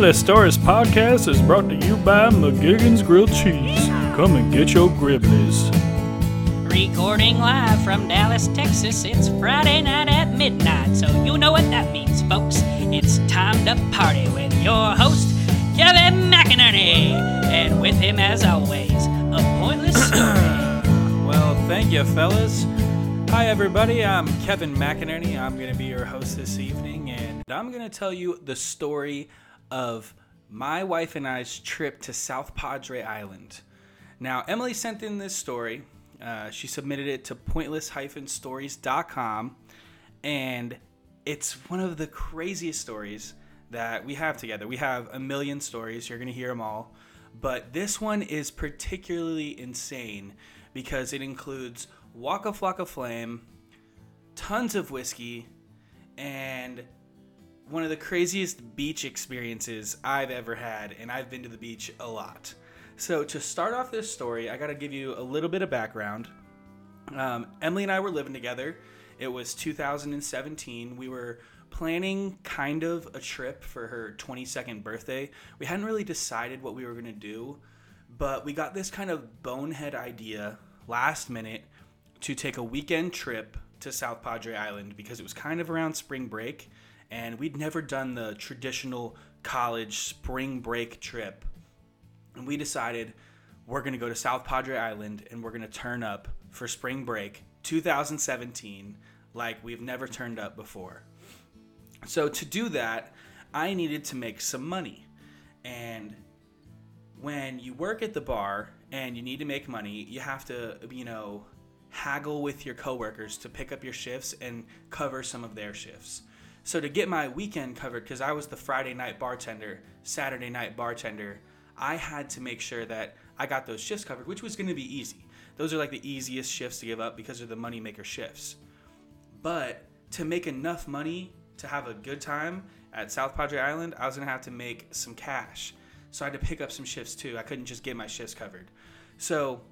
Pointless Stories podcast is brought to you by McGiggins Grilled Cheese. Come and get your gribblies. Recording live from Dallas, Texas. It's Friday night at midnight, so you know what that means, folks. It's time to party with your host, Kevin McInerney. And with him, as always, a pointless story. Well, thank you, fellas. Hi, everybody. I'm Kevin McInerney. I'm going to be your host this evening, and I'm going to tell you the story of my wife and I's trip to South Padre Island. Now, Emily sent in this story. Uh, she submitted it to pointless-stories.com, and it's one of the craziest stories that we have together. We have a million stories. You're going to hear them all. But this one is particularly insane because it includes Waka Flocka Flame, tons of whiskey, and one of the craziest beach experiences I've ever had. And I've been to the beach a lot. So, to start off this story, I got to give you a little bit of background. Um, Emily and I were living together. It was 2017. We were planning kind of a trip for her 22nd birthday. We hadn't really decided what we were to do, but we got this kind of bonehead idea last minute to take a weekend trip to South Padre Island because it was kind of around spring break and we'd never done the traditional college spring break trip. And we decided we're going to go to South Padre Island and we're going to turn up for spring break 2017 like we've never turned up before. So to do that, I needed to make some money. And when you work at the bar and you need to make money, you have to, you know, haggle with your coworkers to pick up your shifts and cover some of their shifts. So to get my weekend covered, because I was the Friday night bartender, Saturday night bartender, I had to make sure that I got those shifts covered, which was going to be easy. Those are like the easiest shifts to give up because they're the moneymaker shifts. But to make enough money to have a good time at South Padre Island, I was going to have to make some cash. So I had to pick up some shifts too. I couldn't just get my shifts covered. So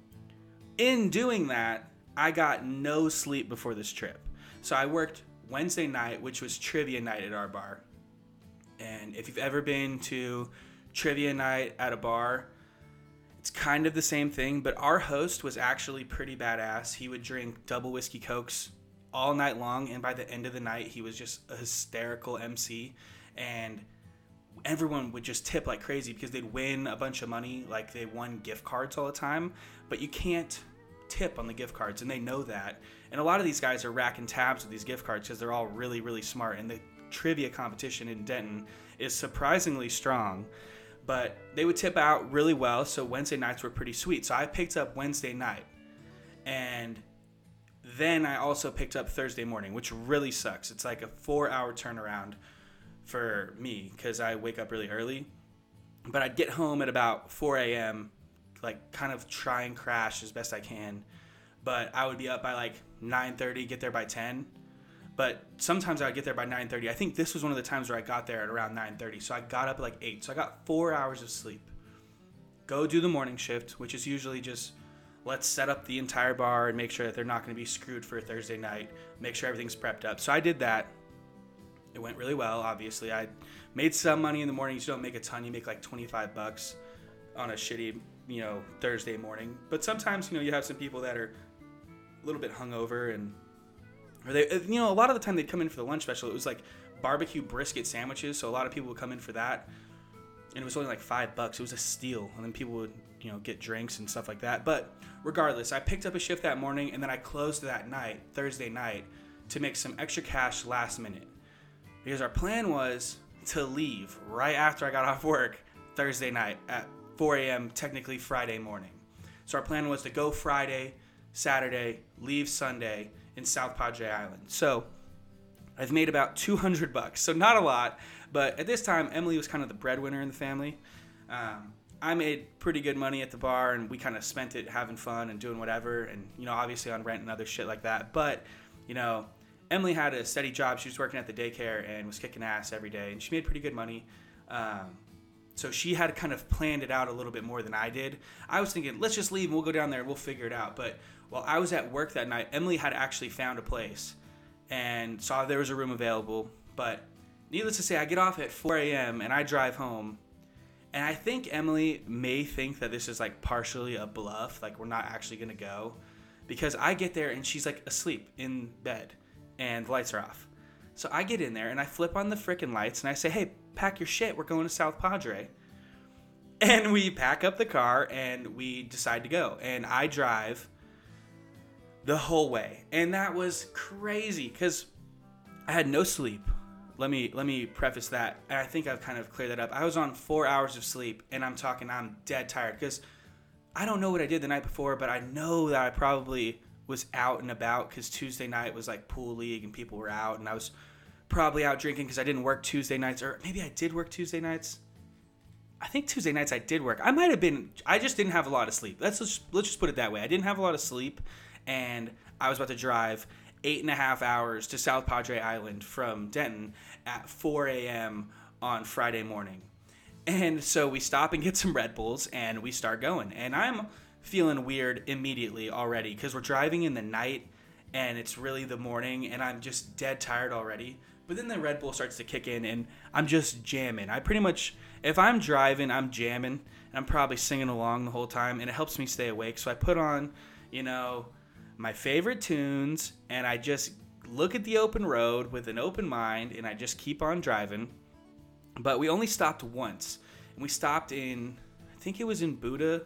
in doing that, I got no sleep before this trip. So I worked Wednesday night, which was trivia night at our bar. And if you've ever been to trivia night at a bar, it's kind of the same thing, but our host was actually pretty badass. He would drink double whiskey cokes all night long, and by the end of the night, he was just a hysterical MC. And everyone would just tip like crazy because they'd win a bunch of money, like they won gift cards all the time. But you can't tip on the gift cards, and they know that. And a lot of these guys are racking tabs with these gift cards because they're all really, really smart. And the trivia competition in Denton is surprisingly strong. But they would tip out really well, so Wednesday nights were pretty sweet. So I picked up Wednesday night. And then I also picked up Thursday morning, which really sucks. It's like a four hour turnaround for me because I wake up really early. But I'd get home at about 4 a.m., like kind of try and crash as best I can. But I would be up by like 9:30, get there by 10. But sometimes I would get there by 9:30. I think this was one of the times where I got there at around 9:30. So I got up at like 8. So I got 4 hours of sleep. Go do the morning shift, which is usually just let's set up the entire bar and make sure that they're not going to be screwed for a Thursday night. Make sure everything's prepped up. So I did that. It went really well. Obviously, I made some money in the morning. You don't make a ton. You make like 25 bucks on a shitty, you know, Thursday morning. But sometimes, you know, you have some people that are a little bit hungover and or they, you know, a lot of the time they'd come in for the lunch special. It was like barbecue brisket sandwiches. So a lot of people would come in for that, and it was only like five bucks. It was a steal, and then people would, you know, get drinks and stuff like that. But regardless, I picked up a shift that morning, and then I closed that night, Thursday night, to make some extra cash last minute because our plan was to leave right after I got off work Thursday night at 4 a.m., technically Friday morning. So our plan was to go Friday, Saturday, leave Sunday in South Padre Island. So I've made about 200 bucks. So not a lot, but at this time, Emily was kind of the breadwinner in the family. Um, I made pretty good money at the bar, and we kind of spent it having fun and doing whatever, and you know, obviously on rent and other shit like that. But you know, Emily had a steady job. She was working at the daycare and was kicking ass every day, and she made pretty good money. Um, so she had kind of planned it out a little bit more than I did. I was thinking, let's just leave and we'll go down there and we'll figure it out. But while I was at work that night, Emily had actually found a place and saw there was a room available. But needless to say, I get off at 4 a.m. and I drive home. And I think Emily may think that this is like partially a bluff, like we're not actually gonna go, because I get there and she's like asleep in bed, and the lights are off. So I get in there and I flip on the freaking lights and I say, "Hey, pack your shit. We're going to South Padre." And we pack up the car and we decide to go. And I drive the whole way, and that was crazy because I had no sleep. Let me let me preface that, and I think I've kind of cleared that up. I was on four hours of sleep, and I'm talking I'm dead tired because I don't know what I did the night before, but I know that I probably was out and about because Tuesday night was like pool league and people were out, and I was probably out drinking because I didn't work Tuesday nights, or maybe I did work Tuesday nights. I think Tuesday nights I did work. I might have been. I just didn't have a lot of sleep. Let's just let's just put it that way. I didn't have a lot of sleep, and I was about to drive eight and a half hours to South Padre Island from Denton at 4 a.m. on Friday morning. And so we stop and get some Red Bulls and we start going. And I'm feeling weird immediately already because we're driving in the night and it's really the morning and I'm just dead tired already. But then the Red Bull starts to kick in and I'm just jamming. I pretty much, if I'm driving, I'm jamming and I'm probably singing along the whole time and it helps me stay awake. So I put on, you know, my favorite tunes and I just look at the open road with an open mind and I just keep on driving. But we only stopped once. And we stopped in, I think it was in Buda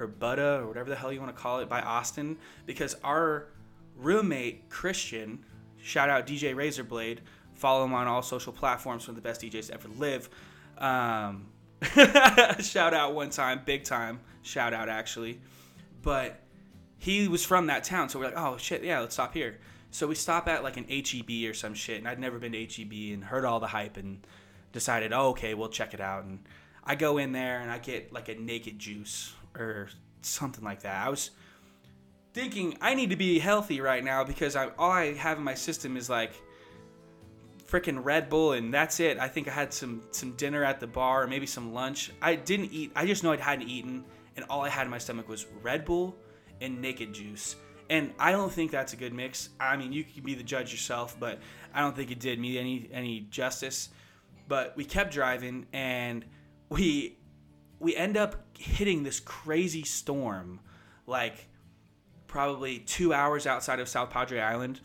or Buddha or whatever the hell you want to call it by Austin because our roommate, Christian, shout out DJ Razorblade, follow him on all social platforms, of the best DJs ever live. Um, shout out one time, big time. Shout out actually. But he was from that town, so we're like, oh shit, yeah, let's stop here. So we stop at like an HEB or some shit, and I'd never been to HEB and heard all the hype and decided, oh, okay, we'll check it out. And I go in there and I get like a naked juice or something like that. I was thinking I need to be healthy right now because I, all I have in my system is like freaking Red Bull and that's it. I think I had some some dinner at the bar or maybe some lunch. I didn't eat. I just know I hadn't eaten, and all I had in my stomach was Red Bull and naked juice. And I don't think that's a good mix. I mean, you can be the judge yourself, but I don't think it did me any any justice. But we kept driving, and we we end up hitting this crazy storm, like probably two hours outside of South Padre Island,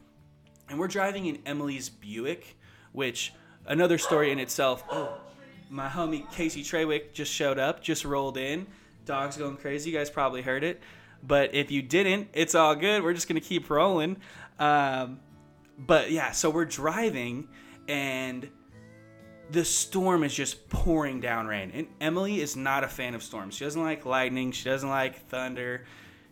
and we're driving in Emily's Buick, which another story in itself. Oh, my homie Casey Trewick just showed up, just rolled in. Dog's going crazy. You guys probably heard it. But if you didn't, it's all good. We're just gonna keep rolling. Um, but yeah, so we're driving and the storm is just pouring down rain. And Emily is not a fan of storms. She doesn't like lightning. She doesn't like thunder.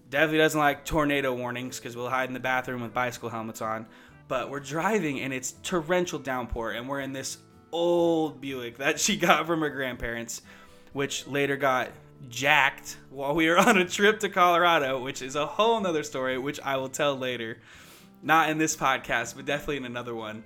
Definitely doesn't like tornado warnings because we'll hide in the bathroom with bicycle helmets on. But we're driving and it's torrential downpour, and we're in this old Buick that she got from her grandparents, which later got jacked while we were on a trip to Colorado, which is a whole nother story, which I will tell later. Not in this podcast, but definitely in another one.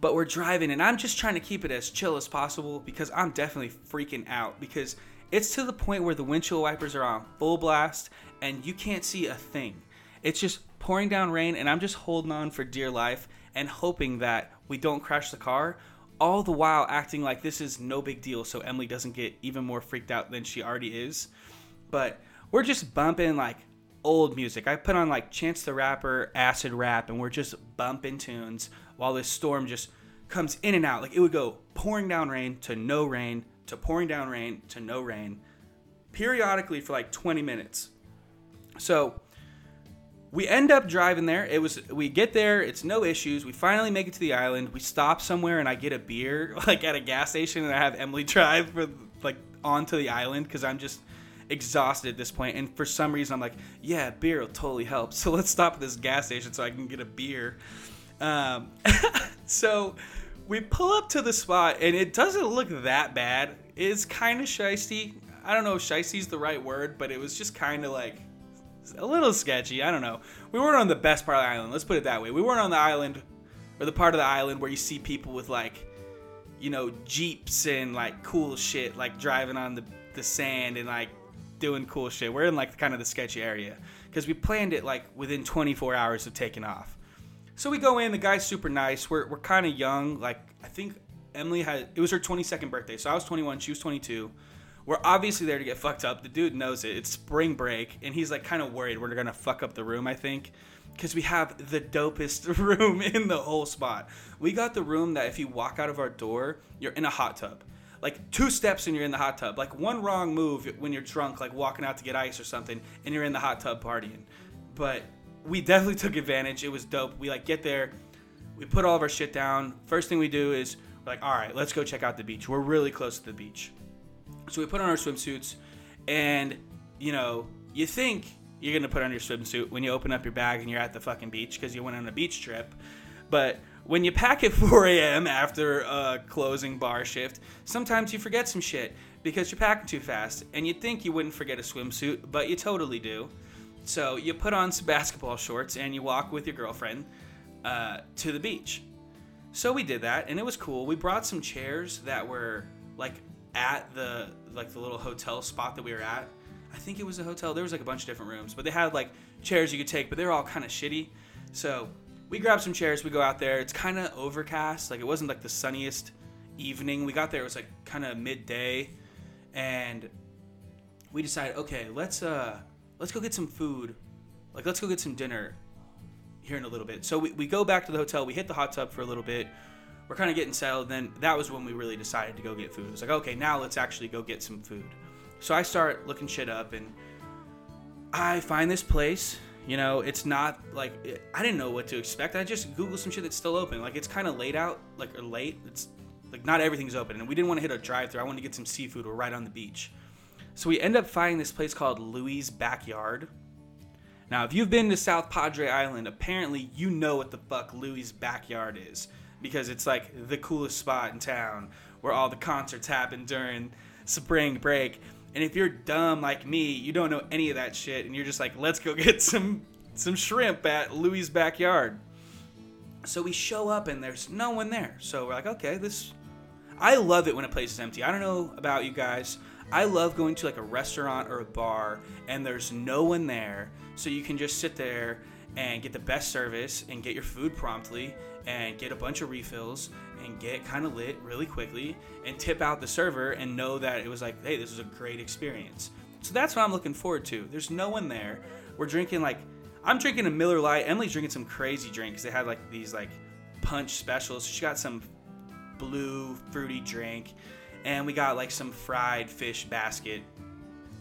But we're driving, and I'm just trying to keep it as chill as possible because I'm definitely freaking out because it's to the point where the windshield wipers are on full blast and you can't see a thing. It's just pouring down rain, and I'm just holding on for dear life and hoping that we don't crash the car all the while acting like this is no big deal so Emily doesn't get even more freaked out than she already is. But we're just bumping like old music. I put on like Chance the Rapper, acid rap, and we're just bumping tunes while this storm just comes in and out. Like it would go pouring down rain to no rain to pouring down rain to no rain periodically for like 20 minutes. So we end up driving there. It was we get there, it's no issues. We finally make it to the island. We stop somewhere and I get a beer like at a gas station and I have Emily drive for like onto the island cuz I'm just exhausted at this point and for some reason I'm like, yeah, beer will totally help. So let's stop at this gas station so I can get a beer. Um, so we pull up to the spot and it doesn't look that bad. It's kind of shisty. I don't know if shisty's the right word, but it was just kind of like a little sketchy. I don't know. We weren't on the best part of the island. Let's put it that way. We weren't on the island or the part of the island where you see people with like, you know, jeeps and like cool shit, like driving on the the sand and like doing cool shit. We're in like kind of the sketchy area because we planned it like within 24 hours of taking off. So we go in. The guy's super nice. We're we're kind of young. Like I think Emily had it was her 22nd birthday, so I was 21. She was 22. We're obviously there to get fucked up. The dude knows it. It's spring break, and he's like kind of worried we're gonna fuck up the room. I think because we have the dopest room in the whole spot. We got the room that if you walk out of our door, you're in a hot tub. Like two steps and you're in the hot tub. Like one wrong move when you're drunk, like walking out to get ice or something, and you're in the hot tub partying. But we definitely took advantage. It was dope. We like get there, we put all of our shit down. First thing we do is we're like, all right, let's go check out the beach. We're really close to the beach. So we put on our swimsuits, and you know, you think you're gonna put on your swimsuit when you open up your bag and you're at the fucking beach because you went on a beach trip. But when you pack at 4 a.m. after a closing bar shift, sometimes you forget some shit because you're packing too fast, and you'd think you wouldn't forget a swimsuit, but you totally do. So you put on some basketball shorts and you walk with your girlfriend uh, to the beach. So we did that, and it was cool. We brought some chairs that were like at the like the little hotel spot that we were at. I think it was a hotel. There was like a bunch of different rooms, but they had like chairs you could take, but they were all kind of shitty. So we grabbed some chairs. We go out there. It's kind of overcast. Like it wasn't like the sunniest evening. We got there. It was like kind of midday, and we decided, okay, let's uh let's go get some food. Like let's go get some dinner here in a little bit. So we, we go back to the hotel. We hit the hot tub for a little bit. We're kind of getting settled. Then that was when we really decided to go get food. It was like, okay, now let's actually go get some food. So I start looking shit up and I find this place. You know, it's not like eh, I didn't know what to expect. I just googled some shit that's still open. Like it's kind of late out, like or late. It's like not everything's open, and we didn't want to hit a drive-through. I wanted to get some seafood. We're right on the beach, so we end up finding this place called Louie's Backyard. Now, if you've been to South Padre Island, apparently you know what the fuck Louie's Backyard is because it's like the coolest spot in town where all the concerts happen during spring break. And if you're dumb like me, you don't know any of that shit, and you're just like, let's go get some some shrimp at Louie's backyard. So we show up and there's no one there. So we're like, okay, this. I love it when a place is empty. I don't know about you guys. I love going to like a restaurant or a bar and there's no one there, so you can just sit there and get the best service and get your food promptly and get a bunch of refills and get kind of lit really quickly and tip out the server and know that it was like, hey, this was a great experience. So that's what I'm looking forward to. There's no one there. We're drinking like, I'm drinking a Miller Lite. Emily's drinking some crazy drinks. They had like these like punch specials. She got some blue fruity drink, and we got like some fried fish basket,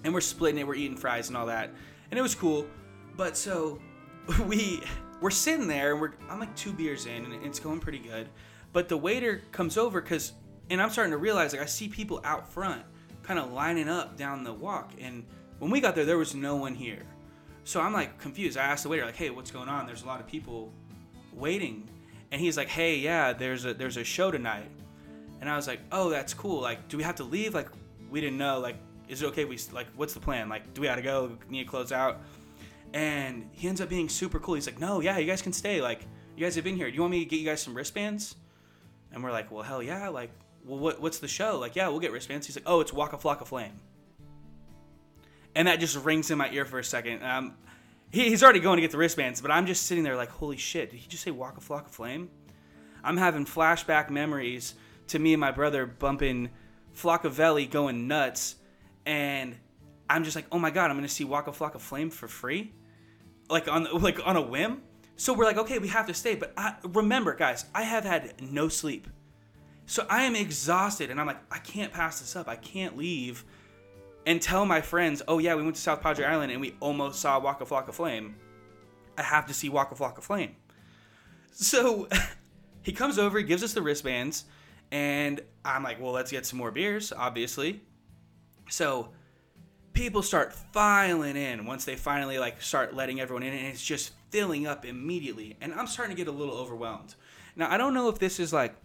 and we're splitting it. We're eating fries and all that, and it was cool. But so we we're sitting there and we're I'm like two beers in and it's going pretty good. But the waiter comes over because and I'm starting to realize like I see people out front kind of lining up down the walk and when we got there there was no one here. So I'm like confused. I asked the waiter like, "Hey, what's going on? There's a lot of people waiting." And he's like, "Hey, yeah, there's a there's a show tonight." And I was like, "Oh, that's cool. Like, do we have to leave? Like, we didn't know. Like, is it okay? We like, what's the plan? Like, do we gotta go? Need to close out?" And he ends up being super cool. He's like, "No, yeah, you guys can stay. Like, you guys have been here. Do you want me to get you guys some wristbands?" And we're like, "Well, hell yeah! Like, well, what what's the show? Like, yeah, we'll get wristbands." He's like, "Oh, it's Waka Flocka Flame." And that just rings in my ear for a second. Um, he, he's already going to get the wristbands, but I'm just sitting there like, "Holy shit! Did he just say Waka Flocka Flame?" I'm having flashback memories to me and my brother bumping Flockavelli going nuts, and I'm just like, oh my god, I'm gonna see Waka Flocka Flame for free, like on like on a whim. So we're like, okay, we have to stay. But I, remember, guys, I have had no sleep, so I am exhausted, and I'm like, I can't pass this up. I can't leave and tell my friends, oh yeah, we went to South Padre Island and we almost saw Waka Flocka Flame. I have to see Waka Flocka Flame. So he comes over, he gives us the wristbands, and I'm like, well, let's get some more beers, obviously. So people start filing in once they finally like start letting everyone in and it's just filling up immediately. And i'm starting to get a little overwhelmed. Now i don't know if this is like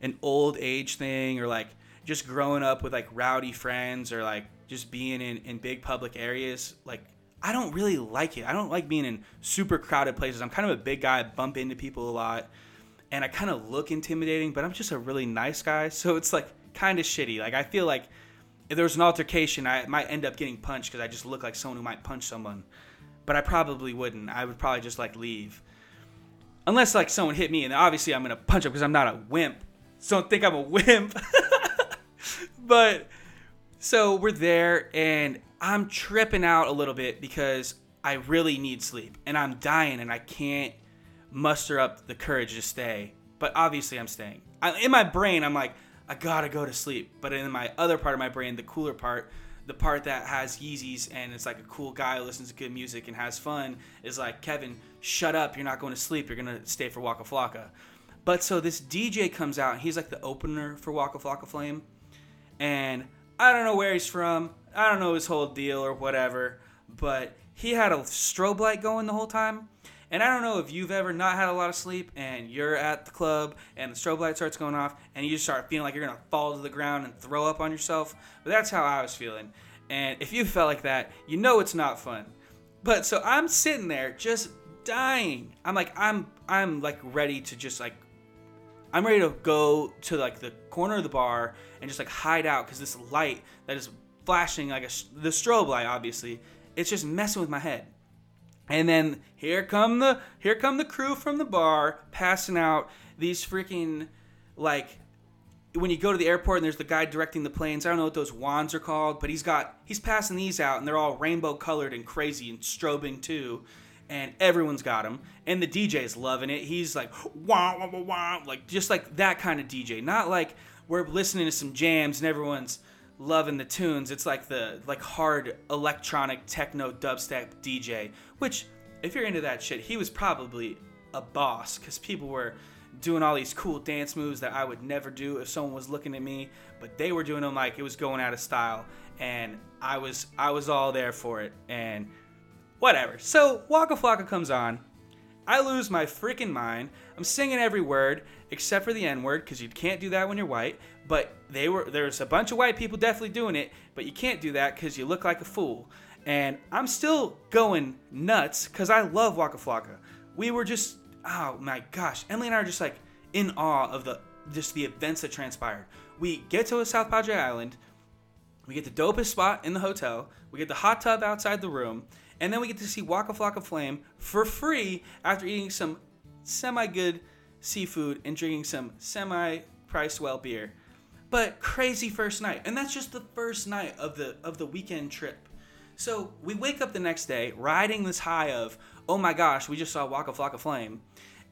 an old age thing or like just growing up with like rowdy friends or like just being in, in big public areas. Like i don't really like it. I don't like being in super crowded places. I'm kind of a big guy. I bump into people a lot and i kind of look intimidating but i'm just a really nice guy. So it's like kind of shitty. Like i feel like if there was an altercation, I might end up getting punched because I just look like someone who might punch someone. But I probably wouldn't. I would probably just like leave. unless like someone hit me, and obviously I'm gonna punch up because I'm not a wimp. So don't think I'm a wimp. but so we're there, and I'm tripping out a little bit because I really need sleep, and I'm dying, and I can't muster up the courage to stay. But obviously, I'm staying. I, in my brain, I'm like, I gotta go to sleep. But in my other part of my brain, the cooler part, the part that has Yeezys and it's like a cool guy who listens to good music and has fun is like, Kevin, shut up. You're not going to sleep. You're going to stay for Waka Flocka. But so this DJ comes out. He's like the opener for Waka Flocka Flame. And I don't know where he's from. I don't know his whole deal or whatever. But he had a strobe light going the whole time. And I don't know if you've ever not had a lot of sleep and you're at the club and the strobe light starts going off and you just start feeling like you're gonna fall to the ground and throw up on yourself. But that's how I was feeling. And if you felt like that, you know it's not fun. But so I'm sitting there just dying. I'm like I'm I'm like ready to just like I'm ready to go to like the corner of the bar and just like hide out because this light that is flashing like a the strobe light obviously it's just messing with my head. And then here come the here come the crew from the bar passing out these freaking like when you go to the airport and there's the guy directing the planes. I don't know what those wands are called, but he's got he's passing these out and they're all rainbow colored and crazy and strobing too. And everyone's got them, and the DJ is loving it. He's like, wah, wah, wah, wah, like just like that kind of DJ. Not like we're listening to some jams and everyone's loving the tunes. It's like the like hard electronic techno dubstep DJ, which if you're into that shit, he was probably a boss because people were doing all these cool dance moves that I would never do if someone was looking at me, but they were doing them like it was going out of style, and I was I was all there for it, and whatever. So Waka Flocka comes on. I lose my freaking mind. I'm singing every word except for the N word because you can't do that when you're white. But they were there's a bunch of white people definitely doing it, but you can't do that because you look like a fool. And I'm still going nuts because I love Waka Flocka. We were just oh my gosh, Emily and I are just like in awe of the just the events that transpired. We get to a South Padre Island, we get the dopest spot in the hotel, we get the hot tub outside the room, and then we get to see Waka Flocka Flame for free after eating some semi good seafood and drinking some semi priced well beer. But crazy first night, and that's just the first night of the of the weekend trip. So we wake up the next day riding this high of, oh my gosh, we just saw Waka Flocka Flame.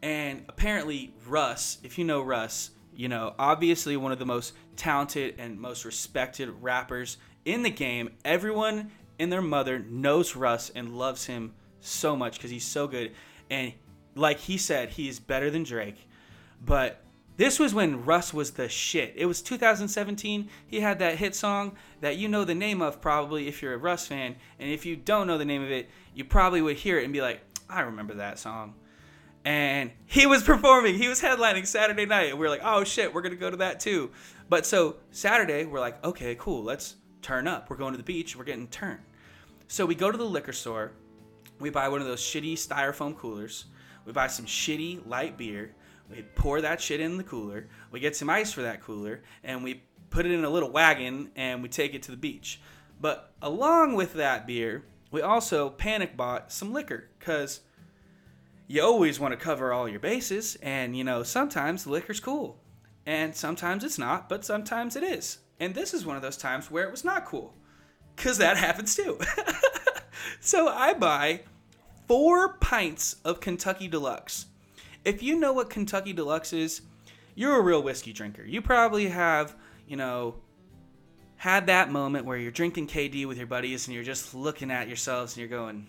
And apparently, Russ, if you know Russ, you know, obviously one of the most talented and most respected rappers in the game. Everyone and their mother knows Russ and loves him so much because he's so good. And like he said, he is better than Drake. But this was when Russ was the shit. It was 2017. He had that hit song that you know the name of probably if you're a Russ fan. And if you don't know the name of it, you probably would hear it and be like, I remember that song. And he was performing. He was headlining Saturday night. And we are like, oh shit, we're going to go to that too. But so Saturday, we're like, okay, cool. Let's turn up. We're going to the beach. We're getting turned. So we go to the liquor store. We buy one of those shitty styrofoam coolers. We buy some shitty light beer. We pour that shit in the cooler. We get some ice for that cooler. And we put it in a little wagon and we take it to the beach. But along with that beer, we also panic bought some liquor because you always want to cover all your bases, and you know, sometimes liquor's cool, and sometimes it's not, but sometimes it is. And this is one of those times where it was not cool, because that happens too. so I buy four pints of Kentucky Deluxe. If you know what Kentucky Deluxe is, you're a real whiskey drinker. You probably have, you know, had that moment where you're drinking KD with your buddies and you're just looking at yourselves and you're going,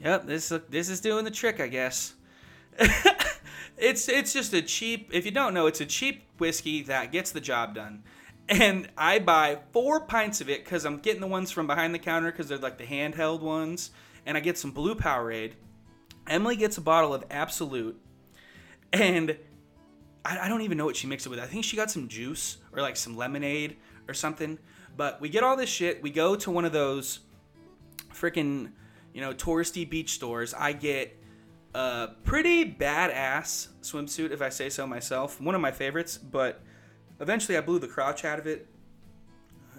Yep, this this is doing the trick, I guess. it's it's just a cheap. If you don't know, it's a cheap whiskey that gets the job done. And I buy four pints of it because I'm getting the ones from behind the counter because they're like the handheld ones. And I get some Blue Powerade. Emily gets a bottle of Absolut, and I, I don't even know what she mixed it with. I think she got some juice or like some lemonade or something. But we get all this shit. We go to one of those freaking you know, touristy beach stores, I get a pretty badass swimsuit, if I say so myself. One of my favorites, but eventually I blew the crotch out of it.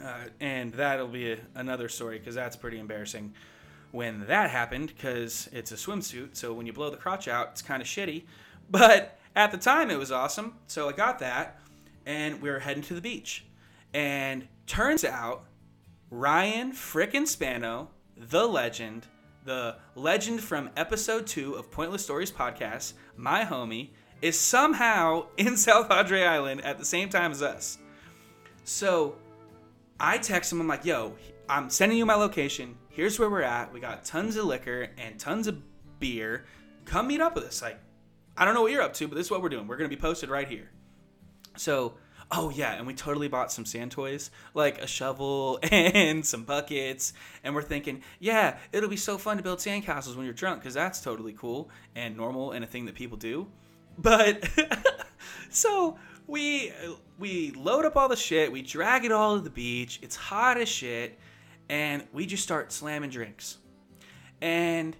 Uh, and that'll be a, another story because that's pretty embarrassing. when that happened because it's a swimsuit. So when you blow the crotch out, it's kind of shitty. But at the time, it was awesome. So I got that, and we were heading to the beach. And turns out, Ryan frickin' Spano, the legend, the legend from episode two of Pointless Stories podcast, my homie, is somehow in South Padre Island at the same time as us. So I text him, I'm like, yo, I'm sending you my location. Here's where we're at. We got tons of liquor and tons of beer. Come meet up with us. Like, I don't know what you're up to, but this is what we're doing. We're going to be posted right here. So, oh yeah, and we totally bought some sand toys, like a shovel and some buckets. And we're thinking, yeah, it'll be so fun to build sandcastles when you're drunk, because that's totally cool and normal and a thing that people do. But, so we we load up all the shit, we drag it all to the beach. It's hot as shit, and we just start slamming drinks. And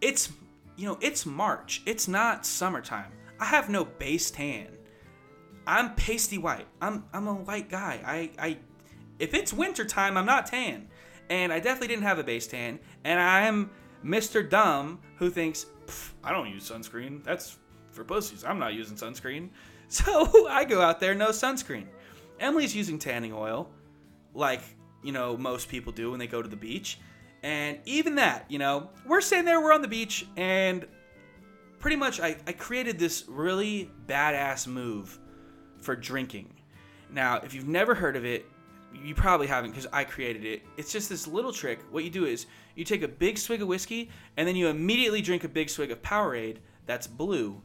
it's you know, it's March. It's not summertime. I have no base tan. I'm pasty white. I'm I'm a white guy. I I if it's wintertime, I'm not tan. And I definitely didn't have a base tan. And I am Mr. Dumb who thinks, I don't use sunscreen. That's for pussies. I'm not using sunscreen. So I go out there, no sunscreen. Emily's using tanning oil, like, you know, most people do when they go to the beach. And even that, you know, we're sitting there, we're on the beach, and pretty much I, I created this really badass move for drinking. Now, if you've never heard of it, you probably haven't because I created it. It's just this little trick. What you do is you take a big swig of whiskey and then you immediately drink a big swig of Powerade that's blue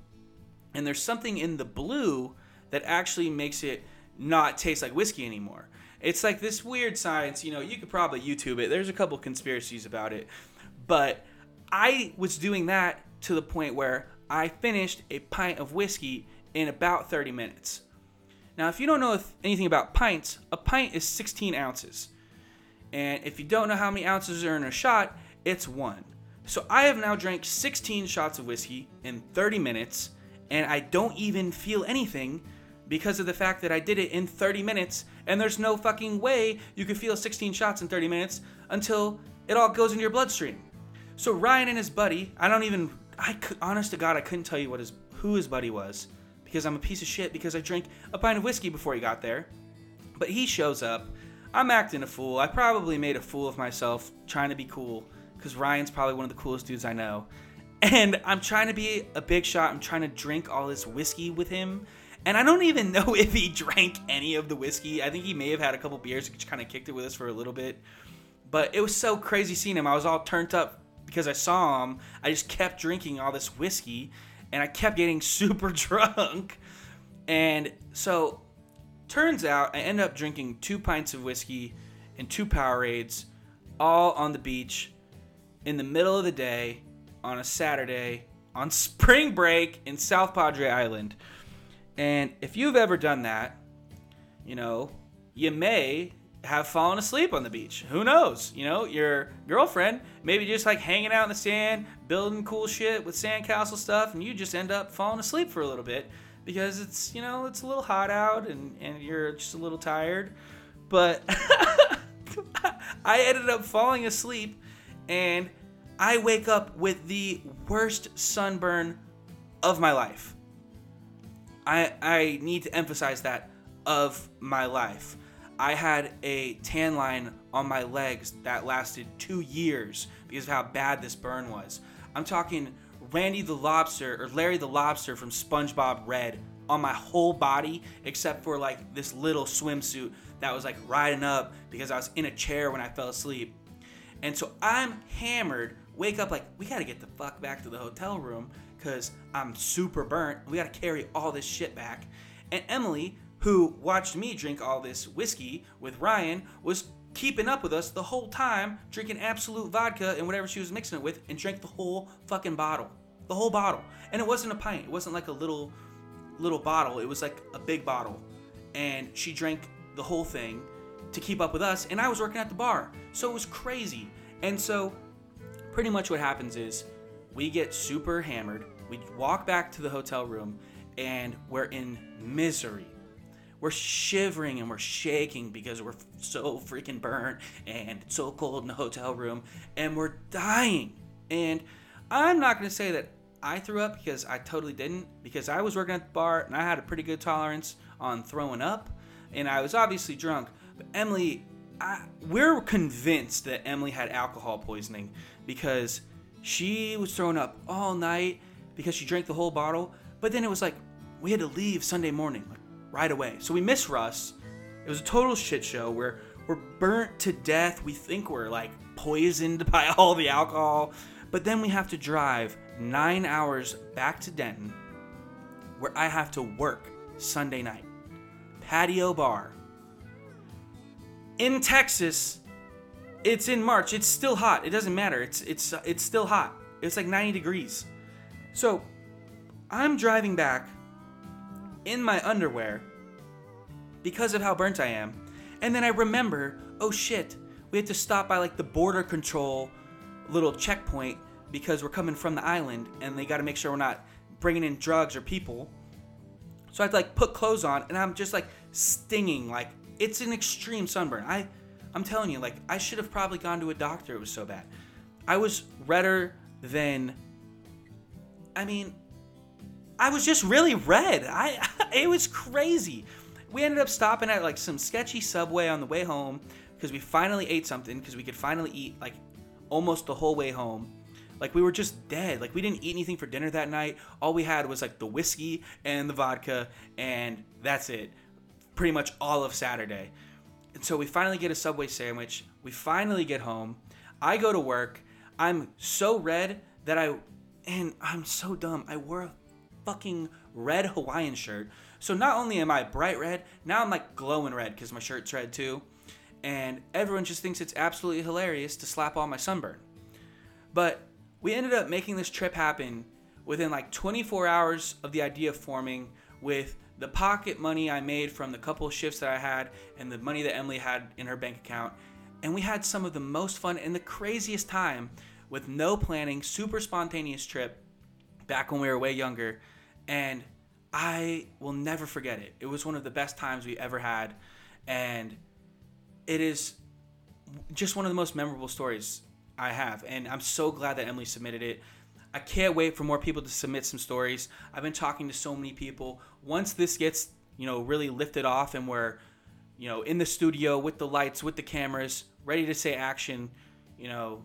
and there's something in the blue that actually makes it not taste like whiskey anymore. It's like this weird science, you know, you could probably YouTube it. There's a couple conspiracies about it. But I was doing that to the point where I finished a pint of whiskey in about 30 minutes. Now, if you don't know anything about pints, a pint is 16 ounces. And if you don't know how many ounces are in a shot, it's one. So I have now drank 16 shots of whiskey in 30 minutes and I don't even feel anything because of the fact that I did it in 30 minutes, and there's no fucking way you could feel 16 shots in 30 minutes until it all goes into your bloodstream. So Ryan and his buddy, I don't even, I could, honest to God, I couldn't tell you what his, who his buddy was, because I'm a piece of shit because I drank a pint of whiskey before he got there. But he shows up. I'm acting a fool. I probably made a fool of myself trying to be cool, because Ryan's probably one of the coolest dudes I know. And I'm trying to be a big shot. I'm trying to drink all this whiskey with him. And I don't even know if he drank any of the whiskey. I think he may have had a couple beers, which kind of kicked it with us for a little bit. But it was so crazy seeing him. I was all turned up because I saw him. I just kept drinking all this whiskey and I kept getting super drunk. And so, turns out I end up drinking two pints of whiskey and two Powerades all on the beach in the middle of the day on a Saturday on spring break in South Padre Island. And if you've ever done that, you know, you may have fallen asleep on the beach. Who knows? You know, your girlfriend maybe just like hanging out in the sand, building cool shit with sandcastle stuff, and you just end up falling asleep for a little bit because it's, you know, it's a little hot out and, and you're just a little tired. But I ended up falling asleep and I wake up with the worst sunburn of my life. I, I need to emphasize that of my life. I had a tan line on my legs that lasted two years because of how bad this burn was. I'm talking Randy the Lobster or Larry the Lobster from SpongeBob Red on my whole body except for like this little swimsuit that was like riding up because I was in a chair when I fell asleep. And so I'm hammered wake up like we gotta get the fuck back to the hotel room because I'm super burnt. We gotta carry all this shit back. And Emily, who watched me drink all this whiskey with Ryan, was keeping up with us the whole time, drinking Absolut vodka and whatever she was mixing it with, and drank the whole fucking bottle, the whole bottle. And it wasn't a pint. It wasn't like a little little bottle. It was like a big bottle, and she drank the whole thing to keep up with us. And I was working at the bar, so it was crazy. And so pretty much what happens is we get super hammered. We walk back to the hotel room and we're in misery. we're shivering and we're shaking because we're so freaking burnt and it's so cold in the hotel room and we're dying. And I'm not going to say that I threw up because I totally didn't because I was working at the bar and I had a pretty good tolerance on throwing up and I was obviously drunk. But Emily, I, we're convinced that Emily had alcohol poisoning because she was throwing up all night because she drank the whole bottle. But then it was like we had to leave Sunday morning, like right away. So we miss Russ. It was a total shit show. We're we're burnt to death. We think we're like poisoned by all the alcohol. But then we have to drive nine hours back to Denton, where I have to work Sunday night. Patio bar. In Texas, it's in March. It's still hot. It doesn't matter. It's it's it's still hot. It's like 90 degrees. So, I'm driving back in my underwear because of how burnt I am. And then I remember, oh shit, we had to stop by like the border control little checkpoint because we're coming from the island and they got to make sure we're not bringing in drugs or people. So I had to like put clothes on and I'm just like stinging like it's an extreme sunburn. I I'm telling you like I should have probably gone to a doctor it was so bad. I was redder than I mean I was just really red. I it was crazy. We ended up stopping at like some sketchy subway on the way home because we finally ate something because we could finally eat like almost the whole way home. Like we were just dead. Like we didn't eat anything for dinner that night. All we had was like the whiskey and the vodka, and that's it. Pretty much all of Saturday. And so we finally get a Subway sandwich. We finally get home. I go to work. I'm so red that I, and I'm so dumb. I wore a fucking red Hawaiian shirt. So not only am I bright red, now I'm like glowing red because my shirt's red too. And everyone just thinks it's absolutely hilarious to slap on my sunburn. But we ended up making this trip happen within like 24 hours of the idea forming with the pocket money I made from the couple shifts that I had and the money that Emily had in her bank account. And we had some of the most fun and the craziest time with no planning, super spontaneous trip back when we were way younger. And I will never forget it. It was one of the best times we ever had. And it is just one of the most memorable stories I have, and I'm so glad that Emily submitted it. I can't wait for more people to submit some stories. I've been talking to so many people. Once this gets, you know, really lifted off and we're, you know, in the studio with the lights, with the cameras, ready to say action, you know,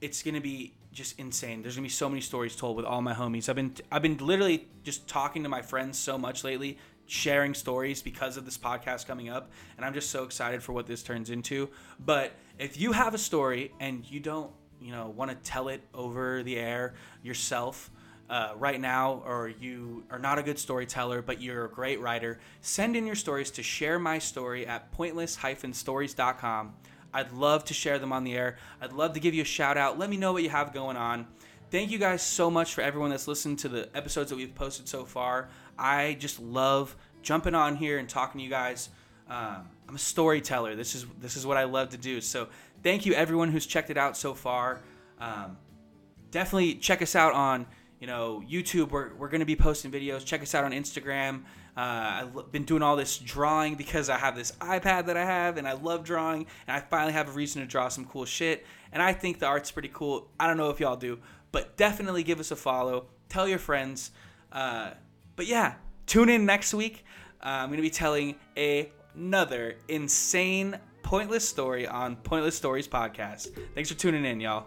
it's gonna be just insane. There's gonna be so many stories told with all my homies. I've been I've been literally just talking to my friends so much lately, sharing stories because of this podcast coming up, and I'm just so excited for what this turns into. But if you have a story and you don't, you know, want to tell it over the air yourself, uh, right now, or you are not a good storyteller, but you're a great writer, send in your stories to share my story at pointless-stories.com. I'd love to share them on the air. I'd love to give you a shout out. Let me know what you have going on. Thank you guys so much for everyone that's listened to the episodes that we've posted so far. I just love jumping on here and talking to you guys. Um, I'm a storyteller. This is this is what I love to do. So thank you everyone who's checked it out so far. Um, definitely check us out on you know YouTube. We're we're gonna be posting videos. Check us out on Instagram. Uh, I've been doing all this drawing because I have this iPad that I have, and I love drawing, and I finally have a reason to draw some cool shit. And I think the art's pretty cool. I don't know if y'all do, but definitely give us a follow. Tell your friends. Uh, but yeah, tune in next week. Uh, I'm going to be telling a, another insane, pointless story on Pointless Stories podcast. Thanks for tuning in, y'all.